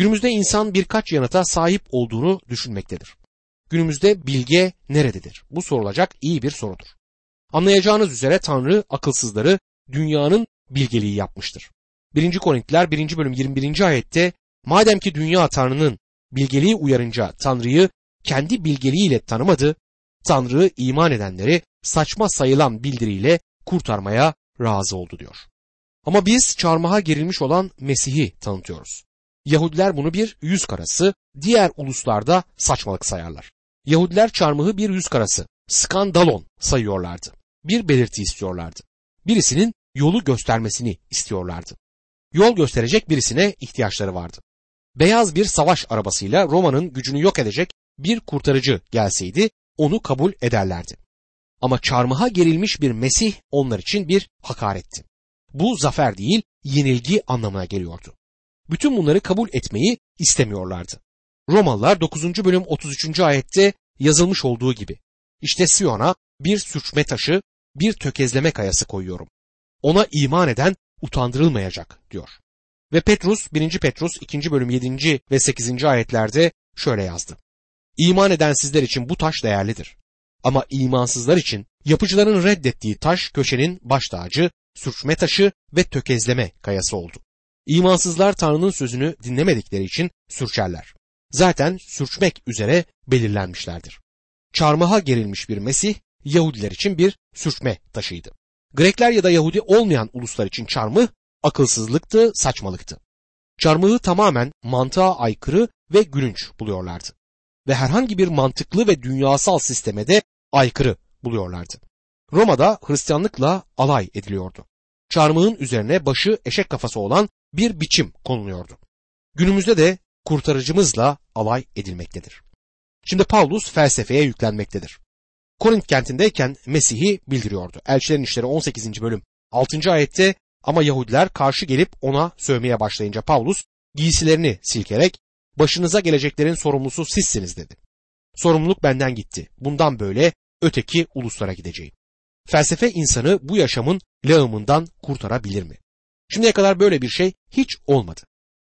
Günümüzde insan birkaç yanıta sahip olduğunu düşünmektedir. Günümüzde bilge nerededir? Bu sorulacak iyi bir sorudur. Anlayacağınız üzere Tanrı akılsızları dünyanın bilgeliği yapmıştır. 1. Korintiler 1. bölüm 21. ayette madem ki dünya Tanrı'nın bilgeliği uyarınca Tanrı'yı kendi bilgeliğiyle tanımadı, Tanrı iman edenleri saçma sayılan bildiriyle kurtarmaya razı oldu diyor. Ama biz çarmıha gerilmiş olan Mesih'i tanıtıyoruz. Yahudiler bunu bir yüz karası, diğer uluslarda saçmalık sayarlar. Yahudiler çarmıhı bir yüz karası, skandalon sayıyorlardı. Bir belirti istiyorlardı. Birisinin yolu göstermesini istiyorlardı. Yol gösterecek birisine ihtiyaçları vardı. Beyaz bir savaş arabasıyla Roma'nın gücünü yok edecek bir kurtarıcı gelseydi onu kabul ederlerdi. Ama çarmıha gerilmiş bir Mesih onlar için bir hakaretti. Bu zafer değil, yenilgi anlamına geliyordu. Bütün bunları kabul etmeyi istemiyorlardı. Romalılar 9. bölüm 33. ayette yazılmış olduğu gibi. İşte Siyon'a bir sürçme taşı, bir tökezleme kayası koyuyorum. Ona iman eden utandırılmayacak diyor. Ve Petrus 1. Petrus 2. bölüm 7. ve 8. ayetlerde şöyle yazdı. İman eden sizler için bu taş değerlidir. Ama imansızlar için yapıcıların reddettiği taş köşenin baş tacı, sürçme taşı ve tökezleme kayası oldu. İmansızlar Tanrı'nın sözünü dinlemedikleri için sürçerler. Zaten sürçmek üzere belirlenmişlerdir. Çarmıha gerilmiş bir Mesih Yahudiler için bir sürçme taşıydı. Grekler ya da Yahudi olmayan uluslar için çarmıh akılsızlıktı, saçmalıktı. Çarmıhı tamamen mantığa aykırı ve gülünç buluyorlardı. Ve herhangi bir mantıklı ve dünyasal sisteme de aykırı buluyorlardı. Roma'da Hristiyanlıkla alay ediliyordu. Çarmıhın üzerine başı eşek kafası olan bir biçim konuluyordu. Günümüzde de kurtarıcımızla alay edilmektedir. Şimdi Paulus felsefeye yüklenmektedir. Korint kentindeyken Mesih'i bildiriyordu. Elçilerin İşleri 18. bölüm 6. ayette ama Yahudiler karşı gelip ona sövmeye başlayınca Paulus giysilerini silkerek başınıza geleceklerin sorumlusu sizsiniz dedi. Sorumluluk benden gitti. Bundan böyle öteki uluslara gideceğim. Felsefe insanı bu yaşamın lağımından kurtarabilir mi? Şimdiye kadar böyle bir şey hiç olmadı.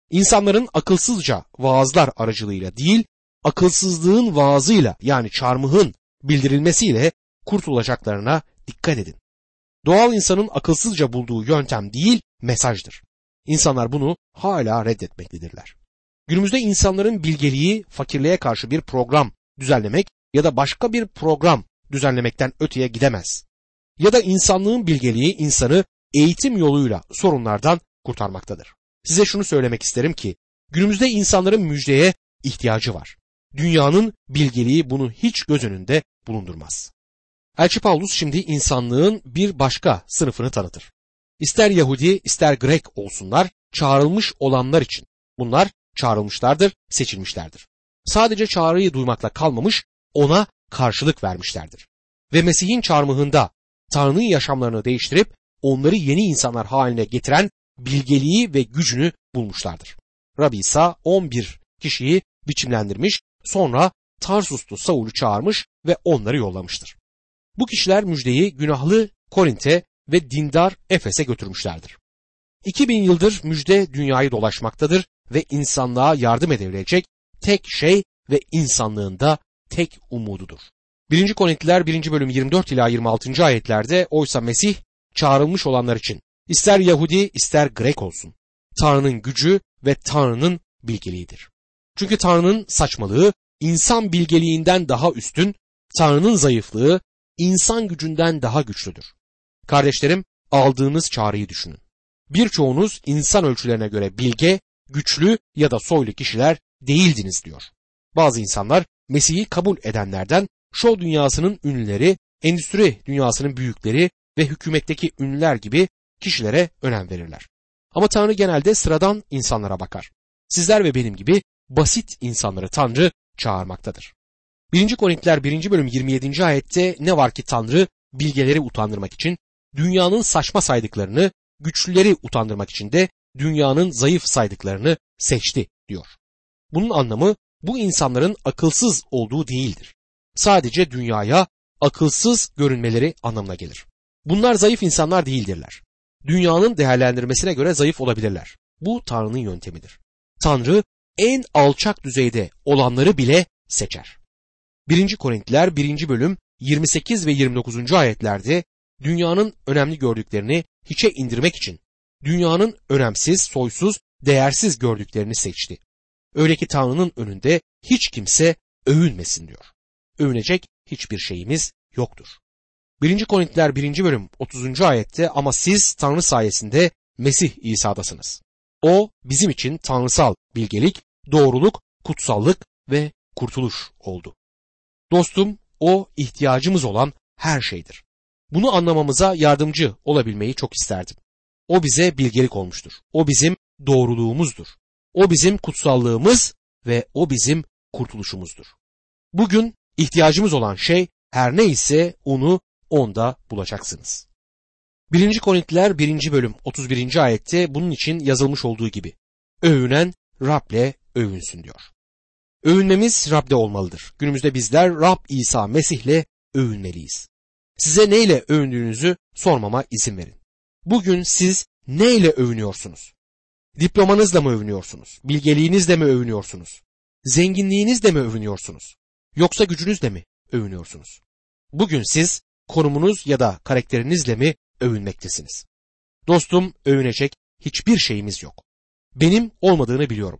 İnsanların akılsızca vaazlar aracılığıyla değil, akılsızlığın vaazıyla yani çarmıhın bildirilmesiyle kurtulacaklarına dikkat edin. Doğal insanın akılsızca bulduğu yöntem değil, mesajdır. İnsanlar bunu hala reddetmektedirler. Günümüzde insanların bilgeliği fakirliğe karşı bir program düzenlemek ya da başka bir program düzenlemekten öteye gidemez. Ya da insanlığın bilgeliği insanı eğitim yoluyla sorunlardan kurtarmaktadır. Size şunu söylemek isterim ki günümüzde insanların müjdeye ihtiyacı var. Dünyanın bilgeliği bunu hiç göz önünde bulundurmaz. Elçi Paulus şimdi insanlığın bir başka sınıfını tanıtır. İster Yahudi ister Grek olsunlar çağrılmış olanlar için. Bunlar çağrılmışlardır, seçilmişlerdir. Sadece çağrıyı duymakla kalmamış, ona karşılık vermişlerdir. Ve Mesih'in çarmıhında Tanrı'nın yaşamlarını değiştirip onları yeni insanlar haline getiren bilgeliği ve gücünü bulmuşlardır. Rabbi İsa 11 kişiyi biçimlendirmiş, sonra Tarsuslu Saul'u çağırmış ve onları yollamıştır. Bu kişiler müjdeyi günahlı Korint'e ve dindar Efes'e götürmüşlerdir. 2000 yıldır müjde dünyayı dolaşmaktadır ve insanlığa yardım edebilecek tek şey ve insanlığında tek umududur. 1. Korintiler 1. bölüm 24 ila 26. ayetlerde oysa Mesih çağrılmış olanlar için ister Yahudi ister Grek olsun Tanrı'nın gücü ve Tanrı'nın bilgeliğidir. Çünkü Tanrı'nın saçmalığı insan bilgeliğinden daha üstün, Tanrı'nın zayıflığı insan gücünden daha güçlüdür. Kardeşlerim aldığınız çağrıyı düşünün. Birçoğunuz insan ölçülerine göre bilge, güçlü ya da soylu kişiler değildiniz diyor. Bazı insanlar Mesih'i kabul edenlerden şov dünyasının ünlüleri, endüstri dünyasının büyükleri ve hükümetteki ünlüler gibi kişilere önem verirler. Ama Tanrı genelde sıradan insanlara bakar. Sizler ve benim gibi basit insanları Tanrı çağırmaktadır. 1. Korintiler 1. bölüm 27. ayette ne var ki Tanrı bilgeleri utandırmak için dünyanın saçma saydıklarını, güçlüleri utandırmak için de dünyanın zayıf saydıklarını seçti diyor. Bunun anlamı bu insanların akılsız olduğu değildir. Sadece dünyaya akılsız görünmeleri anlamına gelir. Bunlar zayıf insanlar değildirler. Dünyanın değerlendirmesine göre zayıf olabilirler. Bu Tanrı'nın yöntemidir. Tanrı en alçak düzeyde olanları bile seçer. 1. Korintiler 1. bölüm 28 ve 29. ayetlerde dünyanın önemli gördüklerini hiçe indirmek için dünyanın önemsiz, soysuz, değersiz gördüklerini seçti. Öyle ki Tanrı'nın önünde hiç kimse övünmesin diyor. Övünecek hiçbir şeyimiz yoktur. 1. Korintiler 1. bölüm 30. ayette ama siz Tanrı sayesinde Mesih İsa'dasınız. O bizim için tanrısal bilgelik, doğruluk, kutsallık ve kurtuluş oldu. Dostum o ihtiyacımız olan her şeydir. Bunu anlamamıza yardımcı olabilmeyi çok isterdim. O bize bilgelik olmuştur. O bizim doğruluğumuzdur. O bizim kutsallığımız ve o bizim kurtuluşumuzdur. Bugün ihtiyacımız olan şey her neyse onu onda bulacaksınız. 1. Korintiler 1. bölüm 31. ayette bunun için yazılmış olduğu gibi övünen Rab'le övünsün diyor. Övünmemiz Rab'de olmalıdır. Günümüzde bizler Rab İsa Mesih'le övünmeliyiz. Size neyle övündüğünüzü sormama izin verin. Bugün siz neyle övünüyorsunuz? Diplomanızla mı övünüyorsunuz? Bilgeliğinizle mi övünüyorsunuz? Zenginliğinizle mi övünüyorsunuz? Yoksa gücünüzle mi övünüyorsunuz? Bugün siz konumunuz ya da karakterinizle mi övünmektesiniz? Dostum övünecek hiçbir şeyimiz yok. Benim olmadığını biliyorum.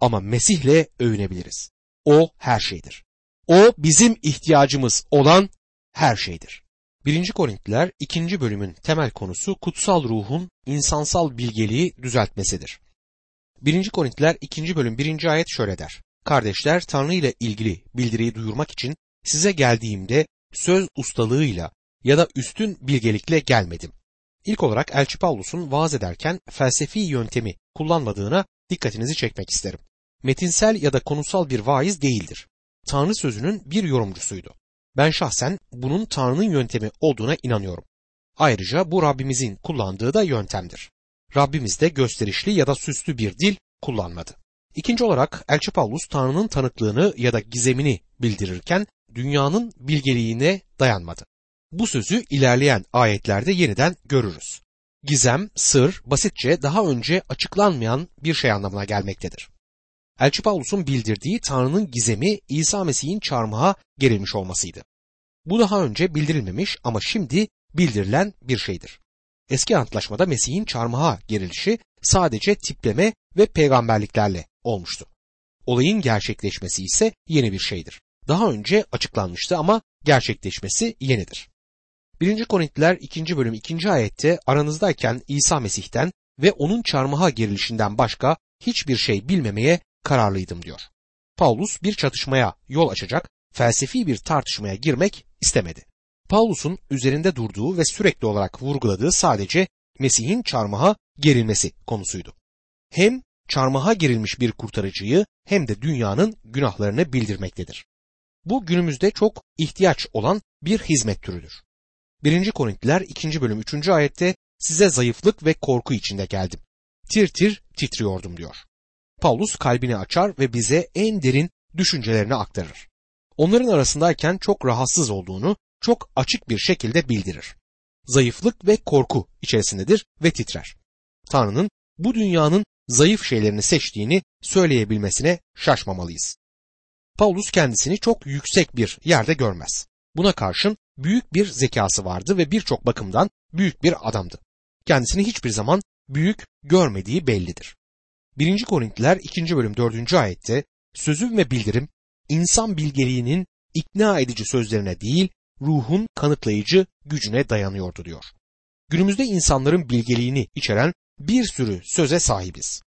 Ama Mesih'le övünebiliriz. O her şeydir. O bizim ihtiyacımız olan her şeydir. 1. Korintliler 2. bölümün temel konusu kutsal ruhun insansal bilgeliği düzeltmesidir. 1. Korintliler 2. bölüm 1. ayet şöyle der. Kardeşler Tanrı ile ilgili bildiriyi duyurmak için size geldiğimde söz ustalığıyla ya da üstün bilgelikle gelmedim. İlk olarak Elçi Pavlus'un vaaz ederken felsefi yöntemi kullanmadığına dikkatinizi çekmek isterim. Metinsel ya da konusal bir vaiz değildir. Tanrı sözünün bir yorumcusuydu. Ben şahsen bunun Tanrı'nın yöntemi olduğuna inanıyorum. Ayrıca bu Rabbimizin kullandığı da yöntemdir. Rabbimiz de gösterişli ya da süslü bir dil kullanmadı. İkinci olarak Elçi Paulus Tanrı'nın tanıklığını ya da gizemini bildirirken dünyanın bilgeliğine dayanmadı. Bu sözü ilerleyen ayetlerde yeniden görürüz. Gizem, sır, basitçe daha önce açıklanmayan bir şey anlamına gelmektedir. Elçi Paulus'un bildirdiği Tanrı'nın gizemi İsa Mesih'in çarmıha gerilmiş olmasıydı. Bu daha önce bildirilmemiş ama şimdi bildirilen bir şeydir. Eski antlaşmada Mesih'in çarmıha gerilişi sadece tipleme ve peygamberliklerle olmuştu. Olayın gerçekleşmesi ise yeni bir şeydir. Daha önce açıklanmıştı ama gerçekleşmesi yenidir. 1. Korintiler 2. bölüm 2. ayette aranızdayken İsa Mesih'ten ve onun çarmıha gerilişinden başka hiçbir şey bilmemeye kararlıydım diyor. Paulus bir çatışmaya yol açacak felsefi bir tartışmaya girmek istemedi. Paulus'un üzerinde durduğu ve sürekli olarak vurguladığı sadece Mesih'in çarmıha gerilmesi konusuydu. Hem çarmıha gerilmiş bir kurtarıcıyı hem de dünyanın günahlarını bildirmektedir. Bu günümüzde çok ihtiyaç olan bir hizmet türüdür. 1. Korintiler 2. bölüm 3. ayette size zayıflık ve korku içinde geldim. Tir tir titriyordum diyor. Paulus kalbini açar ve bize en derin düşüncelerini aktarır. Onların arasındayken çok rahatsız olduğunu çok açık bir şekilde bildirir. Zayıflık ve korku içerisindedir ve titrer. Tanrı'nın bu dünyanın zayıf şeylerini seçtiğini söyleyebilmesine şaşmamalıyız. Paulus kendisini çok yüksek bir yerde görmez. Buna karşın büyük bir zekası vardı ve birçok bakımdan büyük bir adamdı. Kendisini hiçbir zaman büyük görmediği bellidir. 1. Korintliler 2. bölüm 4. ayette sözüm ve bildirim insan bilgeliğinin ikna edici sözlerine değil ruhun kanıtlayıcı gücüne dayanıyordu diyor. Günümüzde insanların bilgeliğini içeren bir sürü söze sahibiz.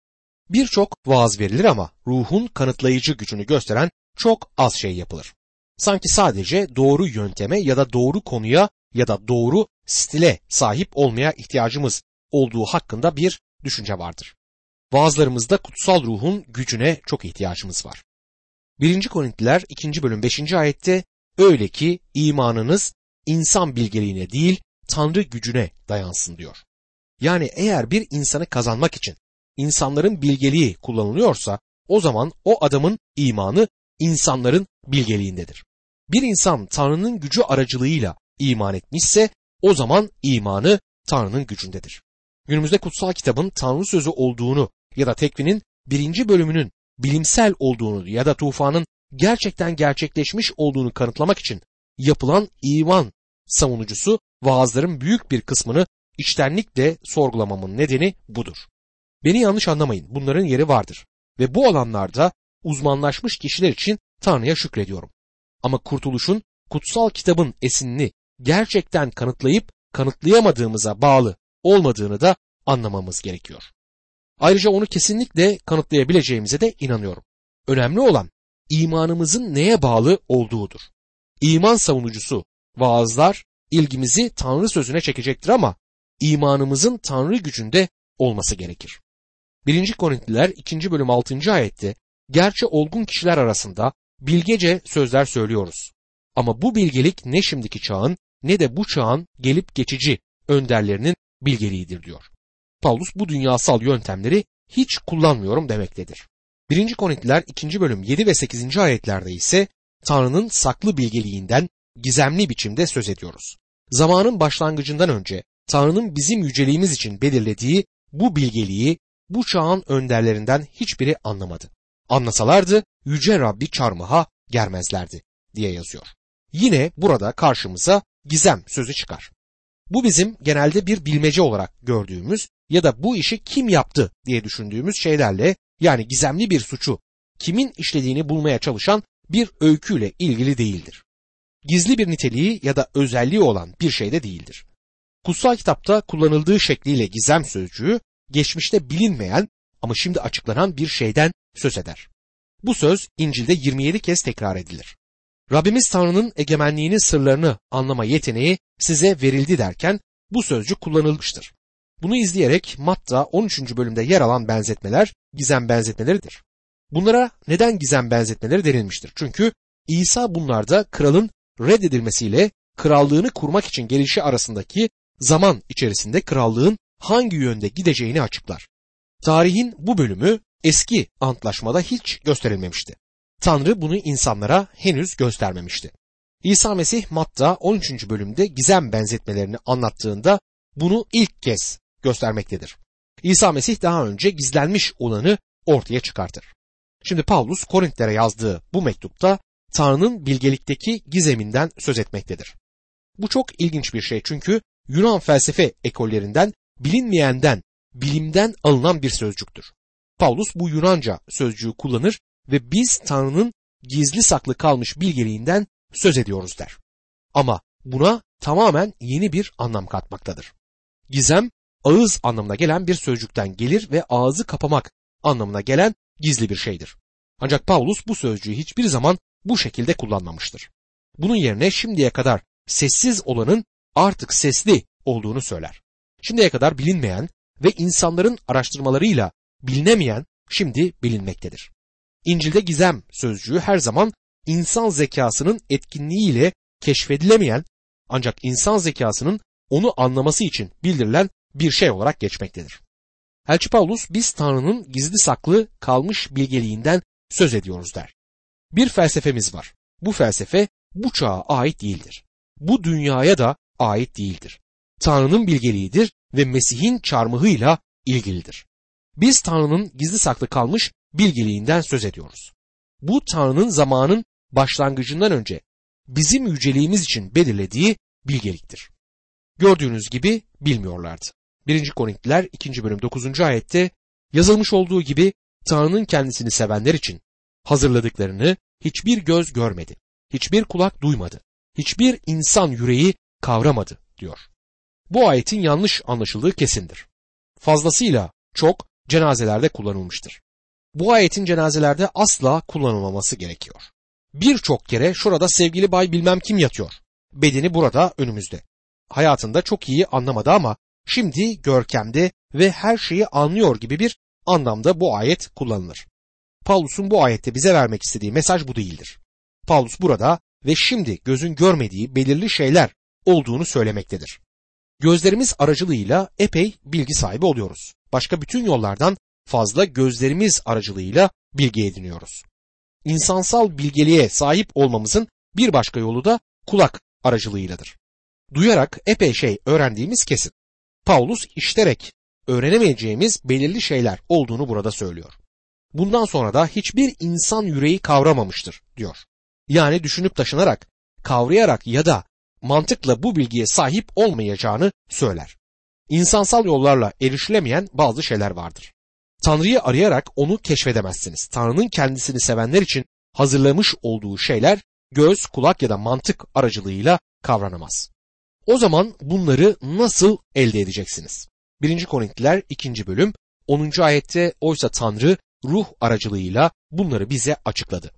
Birçok vaaz verilir ama ruhun kanıtlayıcı gücünü gösteren çok az şey yapılır. Sanki sadece doğru yönteme ya da doğru konuya ya da doğru stile sahip olmaya ihtiyacımız olduğu hakkında bir düşünce vardır. Vaazlarımızda kutsal ruhun gücüne çok ihtiyacımız var. 1. Korintiler 2. bölüm 5. ayette öyle ki imanınız insan bilgeliğine değil Tanrı gücüne dayansın diyor. Yani eğer bir insanı kazanmak için insanların bilgeliği kullanılıyorsa o zaman o adamın imanı insanların bilgeliğindedir. Bir insan Tanrı'nın gücü aracılığıyla iman etmişse o zaman imanı Tanrı'nın gücündedir. Günümüzde kutsal kitabın Tanrı sözü olduğunu ya da tekvinin birinci bölümünün bilimsel olduğunu ya da tufanın gerçekten gerçekleşmiş olduğunu kanıtlamak için yapılan iman savunucusu vaazların büyük bir kısmını içtenlikle sorgulamamın nedeni budur. Beni yanlış anlamayın bunların yeri vardır ve bu alanlarda uzmanlaşmış kişiler için Tanrı'ya şükrediyorum. Ama kurtuluşun kutsal kitabın esinini gerçekten kanıtlayıp kanıtlayamadığımıza bağlı olmadığını da anlamamız gerekiyor. Ayrıca onu kesinlikle kanıtlayabileceğimize de inanıyorum. Önemli olan imanımızın neye bağlı olduğudur. İman savunucusu vaazlar ilgimizi Tanrı sözüne çekecektir ama imanımızın Tanrı gücünde olması gerekir. 1. Korintliler 2. bölüm 6. ayette gerçi olgun kişiler arasında bilgece sözler söylüyoruz. Ama bu bilgelik ne şimdiki çağın ne de bu çağın gelip geçici önderlerinin bilgeliğidir diyor. Paulus bu dünyasal yöntemleri hiç kullanmıyorum demektedir. 1. Korintiler 2. bölüm 7 ve 8. ayetlerde ise Tanrı'nın saklı bilgeliğinden gizemli biçimde söz ediyoruz. Zamanın başlangıcından önce Tanrı'nın bizim yüceliğimiz için belirlediği bu bilgeliği bu çağın önderlerinden hiçbiri anlamadı. Anlasalardı yüce Rabbi çarmıha germezlerdi diye yazıyor. Yine burada karşımıza gizem sözü çıkar. Bu bizim genelde bir bilmece olarak gördüğümüz ya da bu işi kim yaptı diye düşündüğümüz şeylerle yani gizemli bir suçu kimin işlediğini bulmaya çalışan bir öyküyle ilgili değildir. Gizli bir niteliği ya da özelliği olan bir şey de değildir. Kutsal kitapta kullanıldığı şekliyle gizem sözcüğü geçmişte bilinmeyen ama şimdi açıklanan bir şeyden söz eder. Bu söz İncil'de 27 kez tekrar edilir. Rabbimiz Tanrı'nın egemenliğinin sırlarını anlama yeteneği size verildi derken bu sözcük kullanılmıştır. Bunu izleyerek Matta 13. bölümde yer alan benzetmeler gizem benzetmeleridir. Bunlara neden gizem benzetmeleri denilmiştir? Çünkü İsa bunlarda kralın reddedilmesiyle krallığını kurmak için gelişi arasındaki zaman içerisinde krallığın hangi yönde gideceğini açıklar. Tarihin bu bölümü eski antlaşmada hiç gösterilmemişti. Tanrı bunu insanlara henüz göstermemişti. İsa Mesih Matta 13. bölümde gizem benzetmelerini anlattığında bunu ilk kez göstermektedir. İsa Mesih daha önce gizlenmiş olanı ortaya çıkartır. Şimdi Paulus Korintlere yazdığı bu mektupta Tanrı'nın bilgelikteki gizeminden söz etmektedir. Bu çok ilginç bir şey çünkü Yunan felsefe ekollerinden bilinmeyenden, bilimden alınan bir sözcüktür. Paulus bu Yunanca sözcüğü kullanır ve biz Tanrı'nın gizli saklı kalmış bilgeliğinden söz ediyoruz der. Ama buna tamamen yeni bir anlam katmaktadır. Gizem ağız anlamına gelen bir sözcükten gelir ve ağzı kapamak anlamına gelen gizli bir şeydir. Ancak Paulus bu sözcüğü hiçbir zaman bu şekilde kullanmamıştır. Bunun yerine şimdiye kadar sessiz olanın artık sesli olduğunu söyler. Şimdiye kadar bilinmeyen ve insanların araştırmalarıyla bilinemeyen şimdi bilinmektedir. İncil'de gizem sözcüğü her zaman insan zekasının etkinliğiyle keşfedilemeyen ancak insan zekasının onu anlaması için bildirilen bir şey olarak geçmektedir. Elçi Paulus biz Tanrı'nın gizli saklı kalmış bilgeliğinden söz ediyoruz der. Bir felsefemiz var. Bu felsefe bu çağa ait değildir. Bu dünyaya da ait değildir. Tanrı'nın bilgeliğidir ve Mesih'in çarmıhıyla ilgilidir. Biz Tanrı'nın gizli saklı kalmış bilgeliğinden söz ediyoruz. Bu Tanrı'nın zamanın başlangıcından önce bizim yüceliğimiz için belirlediği bilgeliktir. Gördüğünüz gibi bilmiyorlardı. 1. Korintiler 2. bölüm 9. ayette yazılmış olduğu gibi Tanrı'nın kendisini sevenler için hazırladıklarını hiçbir göz görmedi, hiçbir kulak duymadı, hiçbir insan yüreği kavramadı diyor. Bu ayetin yanlış anlaşıldığı kesindir. Fazlasıyla çok cenazelerde kullanılmıştır. Bu ayetin cenazelerde asla kullanılmaması gerekiyor. Birçok kere şurada sevgili bay bilmem kim yatıyor. Bedeni burada önümüzde. Hayatında çok iyi anlamadı ama şimdi görkemde ve her şeyi anlıyor gibi bir anlamda bu ayet kullanılır. Paulus'un bu ayette bize vermek istediği mesaj bu değildir. Paulus burada ve şimdi gözün görmediği belirli şeyler olduğunu söylemektedir. Gözlerimiz aracılığıyla epey bilgi sahibi oluyoruz. Başka bütün yollardan fazla gözlerimiz aracılığıyla bilgi ediniyoruz. İnsansal bilgeliğe sahip olmamızın bir başka yolu da kulak aracılığıyladır. Duyarak epey şey öğrendiğimiz kesin. Paulus işterek öğrenemeyeceğimiz belirli şeyler olduğunu burada söylüyor. bundan sonra da hiçbir insan yüreği kavramamıştır diyor. Yani düşünüp taşınarak, kavrayarak ya da mantıkla bu bilgiye sahip olmayacağını söyler. İnsansal yollarla erişilemeyen bazı şeyler vardır. Tanrı'yı arayarak onu keşfedemezsiniz. Tanrı'nın kendisini sevenler için hazırlamış olduğu şeyler göz, kulak ya da mantık aracılığıyla kavranamaz. O zaman bunları nasıl elde edeceksiniz? 1. Korintiler 2. bölüm 10. ayette oysa Tanrı ruh aracılığıyla bunları bize açıkladı.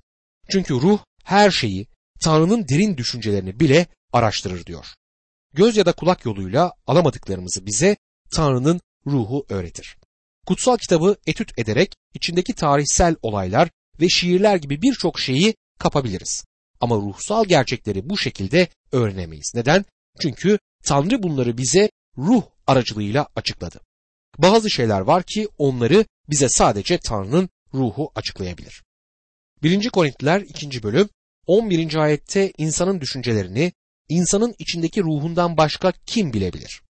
Çünkü ruh her şeyi Tanrı'nın derin düşüncelerini bile araştırır diyor. Göz ya da kulak yoluyla alamadıklarımızı bize Tanrı'nın ruhu öğretir. Kutsal kitabı etüt ederek içindeki tarihsel olaylar ve şiirler gibi birçok şeyi kapabiliriz. Ama ruhsal gerçekleri bu şekilde öğrenemeyiz. Neden? Çünkü Tanrı bunları bize ruh aracılığıyla açıkladı. Bazı şeyler var ki onları bize sadece Tanrı'nın ruhu açıklayabilir. 1. Korintiler 2. bölüm 11. ayette insanın düşüncelerini insanın içindeki ruhundan başka kim bilebilir?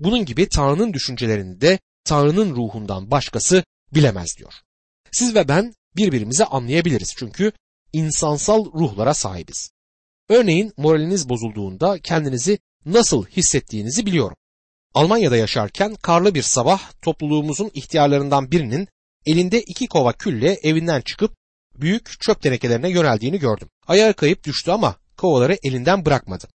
Bunun gibi Tanrı'nın düşüncelerini de Tanrı'nın ruhundan başkası bilemez diyor. Siz ve ben birbirimizi anlayabiliriz çünkü insansal ruhlara sahibiz. Örneğin moraliniz bozulduğunda kendinizi nasıl hissettiğinizi biliyorum. Almanya'da yaşarken karlı bir sabah topluluğumuzun ihtiyarlarından birinin elinde iki kova külle evinden çıkıp büyük çöp tenekelerine yöneldiğini gördüm. Ayağı kayıp düştü ama kovaları elinden bırakmadı.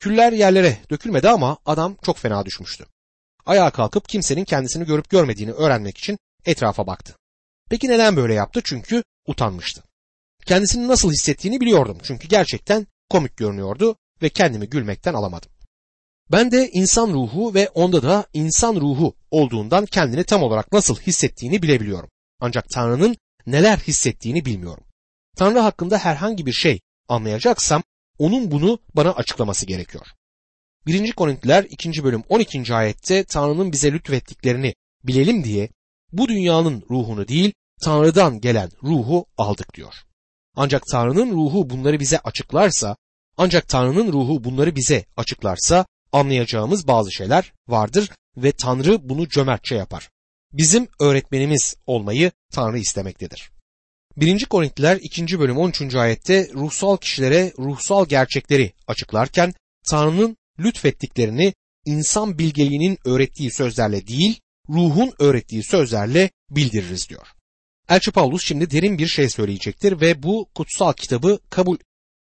Küller yerlere dökülmedi ama adam çok fena düşmüştü. Ayağa kalkıp kimsenin kendisini görüp görmediğini öğrenmek için etrafa baktı. Peki neden böyle yaptı? Çünkü utanmıştı. Kendisini nasıl hissettiğini biliyordum çünkü gerçekten komik görünüyordu ve kendimi gülmekten alamadım. Ben de insan ruhu ve onda da insan ruhu olduğundan kendini tam olarak nasıl hissettiğini bilebiliyorum. Ancak Tanrı'nın neler hissettiğini bilmiyorum. Tanrı hakkında herhangi bir şey anlayacaksam onun bunu bana açıklaması gerekiyor. 1. Korintiler 2. bölüm 12. ayette Tanrı'nın bize lütfettiklerini bilelim diye bu dünyanın ruhunu değil Tanrı'dan gelen ruhu aldık diyor. Ancak Tanrı'nın ruhu bunları bize açıklarsa, ancak Tanrı'nın ruhu bunları bize açıklarsa anlayacağımız bazı şeyler vardır ve Tanrı bunu cömertçe yapar. Bizim öğretmenimiz olmayı Tanrı istemektedir. 1. Korintiler 2. bölüm 13. ayette ruhsal kişilere ruhsal gerçekleri açıklarken Tanrı'nın lütfettiklerini insan bilgeliğinin öğrettiği sözlerle değil, ruhun öğrettiği sözlerle bildiririz diyor. Elçi Paulus şimdi derin bir şey söyleyecektir ve bu kutsal kitabı kabul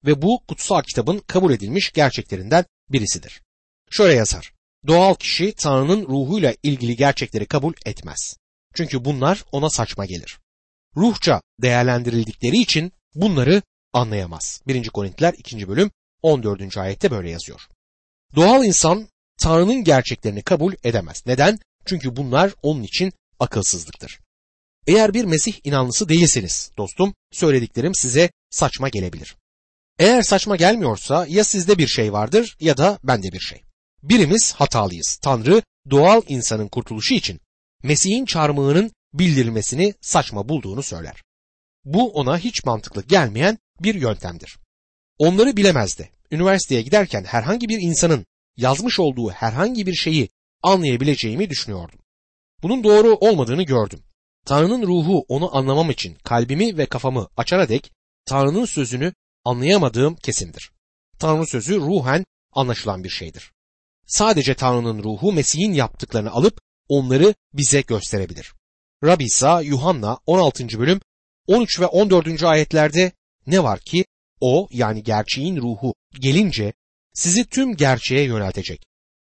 ve bu kutsal kitabın kabul edilmiş gerçeklerinden birisidir. Şöyle yazar. Doğal kişi Tanrı'nın ruhuyla ilgili gerçekleri kabul etmez. Çünkü bunlar ona saçma gelir. Ruhça değerlendirildikleri için bunları anlayamaz. 1. Korintiler 2. bölüm 14. ayette böyle yazıyor. Doğal insan Tanrı'nın gerçeklerini kabul edemez. Neden? Çünkü bunlar onun için akılsızlıktır. Eğer bir Mesih inanlısı değilseniz dostum söylediklerim size saçma gelebilir. Eğer saçma gelmiyorsa ya sizde bir şey vardır ya da bende bir şey. Birimiz hatalıyız. Tanrı doğal insanın kurtuluşu için Mesih'in çarmıhının bildirilmesini saçma bulduğunu söyler. Bu ona hiç mantıklı gelmeyen bir yöntemdir. Onları bilemezdi. Üniversiteye giderken herhangi bir insanın yazmış olduğu herhangi bir şeyi anlayabileceğimi düşünüyordum. Bunun doğru olmadığını gördüm. Tanrı'nın ruhu onu anlamam için kalbimi ve kafamı açana dek Tanrı'nın sözünü anlayamadığım kesindir. Tanrı sözü ruhen anlaşılan bir şeydir. Sadece Tanrı'nın ruhu Mesih'in yaptıklarını alıp onları bize gösterebilir. Rabbi İsa Yuhanna 16. bölüm 13 ve 14. ayetlerde ne var ki o yani gerçeğin ruhu gelince sizi tüm gerçeğe yöneltecek.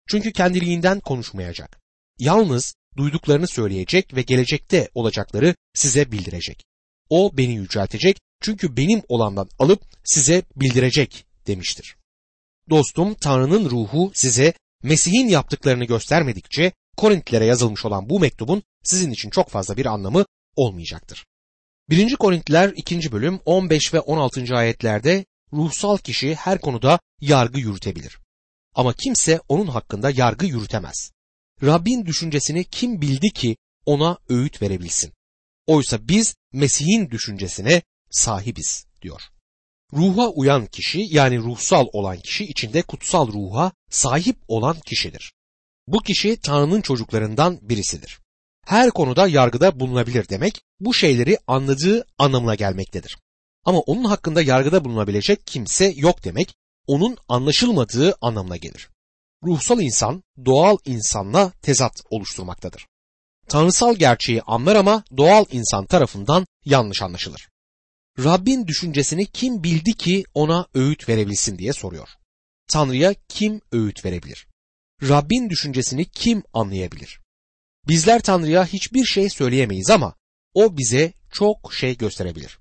Çünkü kendiliğinden konuşmayacak. Yalnız duyduklarını söyleyecek ve gelecekte olacakları size bildirecek. O beni yüceltecek çünkü benim olandan alıp size bildirecek demiştir. Dostum Tanrı'nın ruhu size Mesih'in yaptıklarını göstermedikçe Korintlilere yazılmış olan bu mektubun sizin için çok fazla bir anlamı olmayacaktır. 1. Korintliler 2. bölüm 15 ve 16. ayetlerde ruhsal kişi her konuda yargı yürütebilir. Ama kimse onun hakkında yargı yürütemez. Rabbin düşüncesini kim bildi ki ona öğüt verebilsin? Oysa biz Mesih'in düşüncesine sahibiz diyor. Ruha uyan kişi yani ruhsal olan kişi içinde kutsal ruha sahip olan kişidir. Bu kişi Tanrı'nın çocuklarından birisidir. her konuda yargıda bulunabilir demek bu şeyleri anladığı anlamına gelmektedir. Ama onun hakkında yargıda bulunabilecek kimse yok demek onun anlaşılmadığı anlamına gelir. Ruhsal insan doğal insanla tezat oluşturmaktadır. Tanrısal gerçeği anlar ama doğal insan tarafından yanlış anlaşılır. Rabbin düşüncesini kim bildi ki ona öğüt verebilsin diye soruyor. Tanrı'ya kim öğüt verebilir? Rabbin düşüncesini kim anlayabilir? Bizler Tanrı'ya hiçbir şey söyleyemeyiz ama o bize çok şey gösterebilir.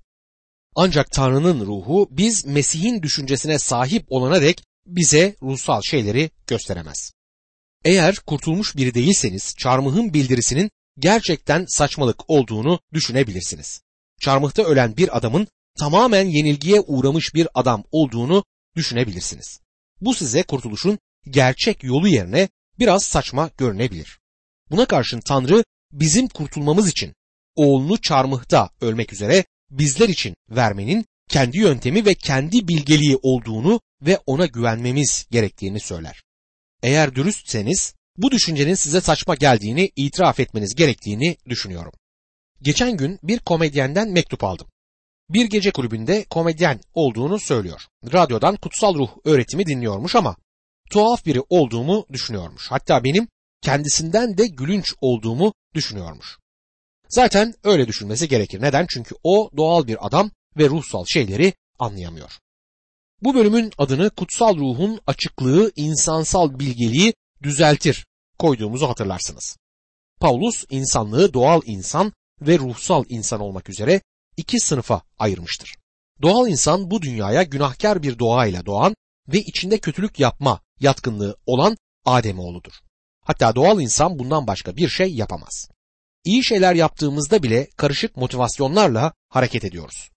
Ancak Tanrı'nın ruhu biz Mesih'in düşüncesine sahip olana dek bize ruhsal şeyleri gösteremez. Eğer kurtulmuş biri değilseniz çarmıhın bildirisinin gerçekten saçmalık olduğunu düşünebilirsiniz. Çarmıhta ölen bir adamın tamamen yenilgiye uğramış bir adam olduğunu düşünebilirsiniz. Bu size kurtuluşun gerçek yolu yerine biraz saçma görünebilir. Buna karşın Tanrı bizim kurtulmamız için oğlunu çarmıhta ölmek üzere bizler için vermenin kendi yöntemi ve kendi bilgeliği olduğunu ve ona güvenmemiz gerektiğini söyler. Eğer dürüstseniz bu düşüncenin size saçma geldiğini itiraf etmeniz gerektiğini düşünüyorum. Geçen gün bir komedyenden mektup aldım. Bir gece kulübünde komedyen olduğunu söylüyor. Radyodan kutsal ruh öğretimi dinliyormuş ama tuhaf biri olduğumu düşünüyormuş. Hatta benim kendisinden de gülünç olduğumu düşünüyormuş. Zaten öyle düşünmesi gerekir. Neden? Çünkü o doğal bir adam ve ruhsal şeyleri anlayamıyor. Bu bölümün adını kutsal ruhun açıklığı, insansal bilgeliği düzeltir koyduğumuzu hatırlarsınız. Paulus insanlığı doğal insan ve ruhsal insan olmak üzere iki sınıfa ayırmıştır. Doğal insan bu dünyaya günahkar bir doğayla doğan ve içinde kötülük yapma yatkınlığı olan Ademoğludur. Hatta doğal insan bundan başka bir şey yapamaz. İyi şeyler yaptığımızda bile karışık motivasyonlarla hareket ediyoruz.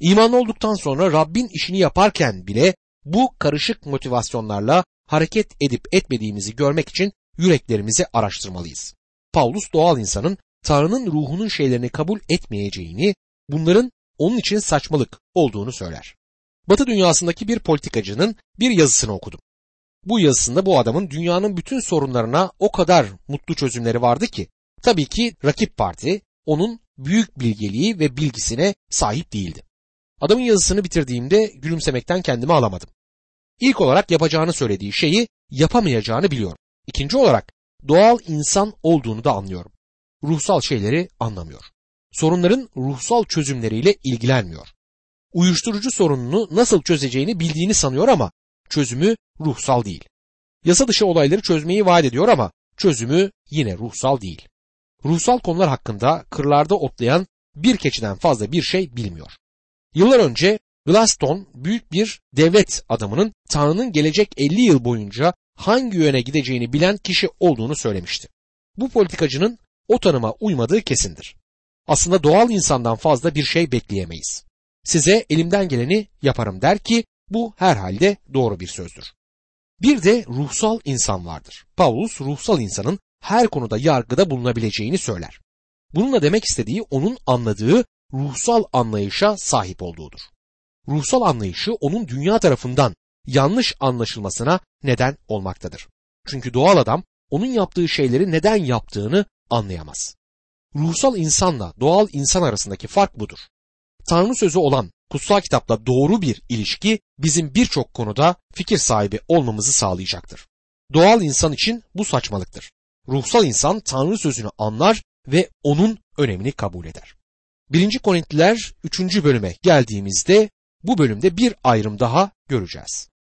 İmanlı olduktan sonra Rabbin işini yaparken bile bu karışık motivasyonlarla hareket edip etmediğimizi görmek için yüreklerimizi araştırmalıyız. Paulus doğal insanın Tanrı'nın ruhunun şeylerini kabul etmeyeceğini, bunların onun için saçmalık olduğunu söyler. Batı dünyasındaki bir politikacının bir yazısını okudum. Bu yazısında bu adamın dünyanın bütün sorunlarına o kadar mutlu çözümleri vardı ki, tabii ki rakip parti onun büyük bilgeliği ve bilgisine sahip değildi. Adamın yazısını bitirdiğimde gülümsemekten kendimi alamadım. İlk olarak yapacağını söylediği şeyi yapamayacağını biliyorum. İkinci olarak doğal insan olduğunu da anlıyorum. Ruhsal şeyleri anlamıyor. Sorunların ruhsal çözümleriyle ilgilenmiyor. Uyuşturucu sorununu nasıl çözeceğini bildiğini sanıyor ama çözümü ruhsal değil. Yasa dışı olayları çözmeyi vaat ediyor ama çözümü yine ruhsal değil. Ruhsal konular hakkında kırlarda otlayan bir keçiden fazla bir şey bilmiyor. Yıllar önce Glaston büyük bir devlet adamının Tanrı'nın gelecek 50 yıl boyunca hangi yöne gideceğini bilen kişi olduğunu söylemişti. Bu politikacının o tanıma uymadığı kesindir. Aslında doğal insandan fazla bir şey bekleyemeyiz. Size elimden geleni yaparım der ki bu herhalde doğru bir sözdür. Bir de ruhsal insan vardır. Paulus ruhsal insanın her konuda yargıda bulunabileceğini söyler. Bununla demek istediği onun anladığı ruhsal anlayışa sahip olduğudur. Ruhsal anlayışı onun dünya tarafından yanlış anlaşılmasına neden olmaktadır. Çünkü doğal adam onun yaptığı şeyleri neden yaptığını anlayamaz. Ruhsal insanla doğal insan arasındaki fark budur. Tanrı sözü olan kutsal kitapla doğru bir ilişki bizim birçok konuda fikir sahibi olmamızı sağlayacaktır. Doğal insan için bu saçmalıktır. Ruhsal insan Tanrı sözünü anlar ve onun önemini kabul eder. 1. Korintliler 3. bölüme geldiğimizde bu bölümde bir ayrım daha göreceğiz.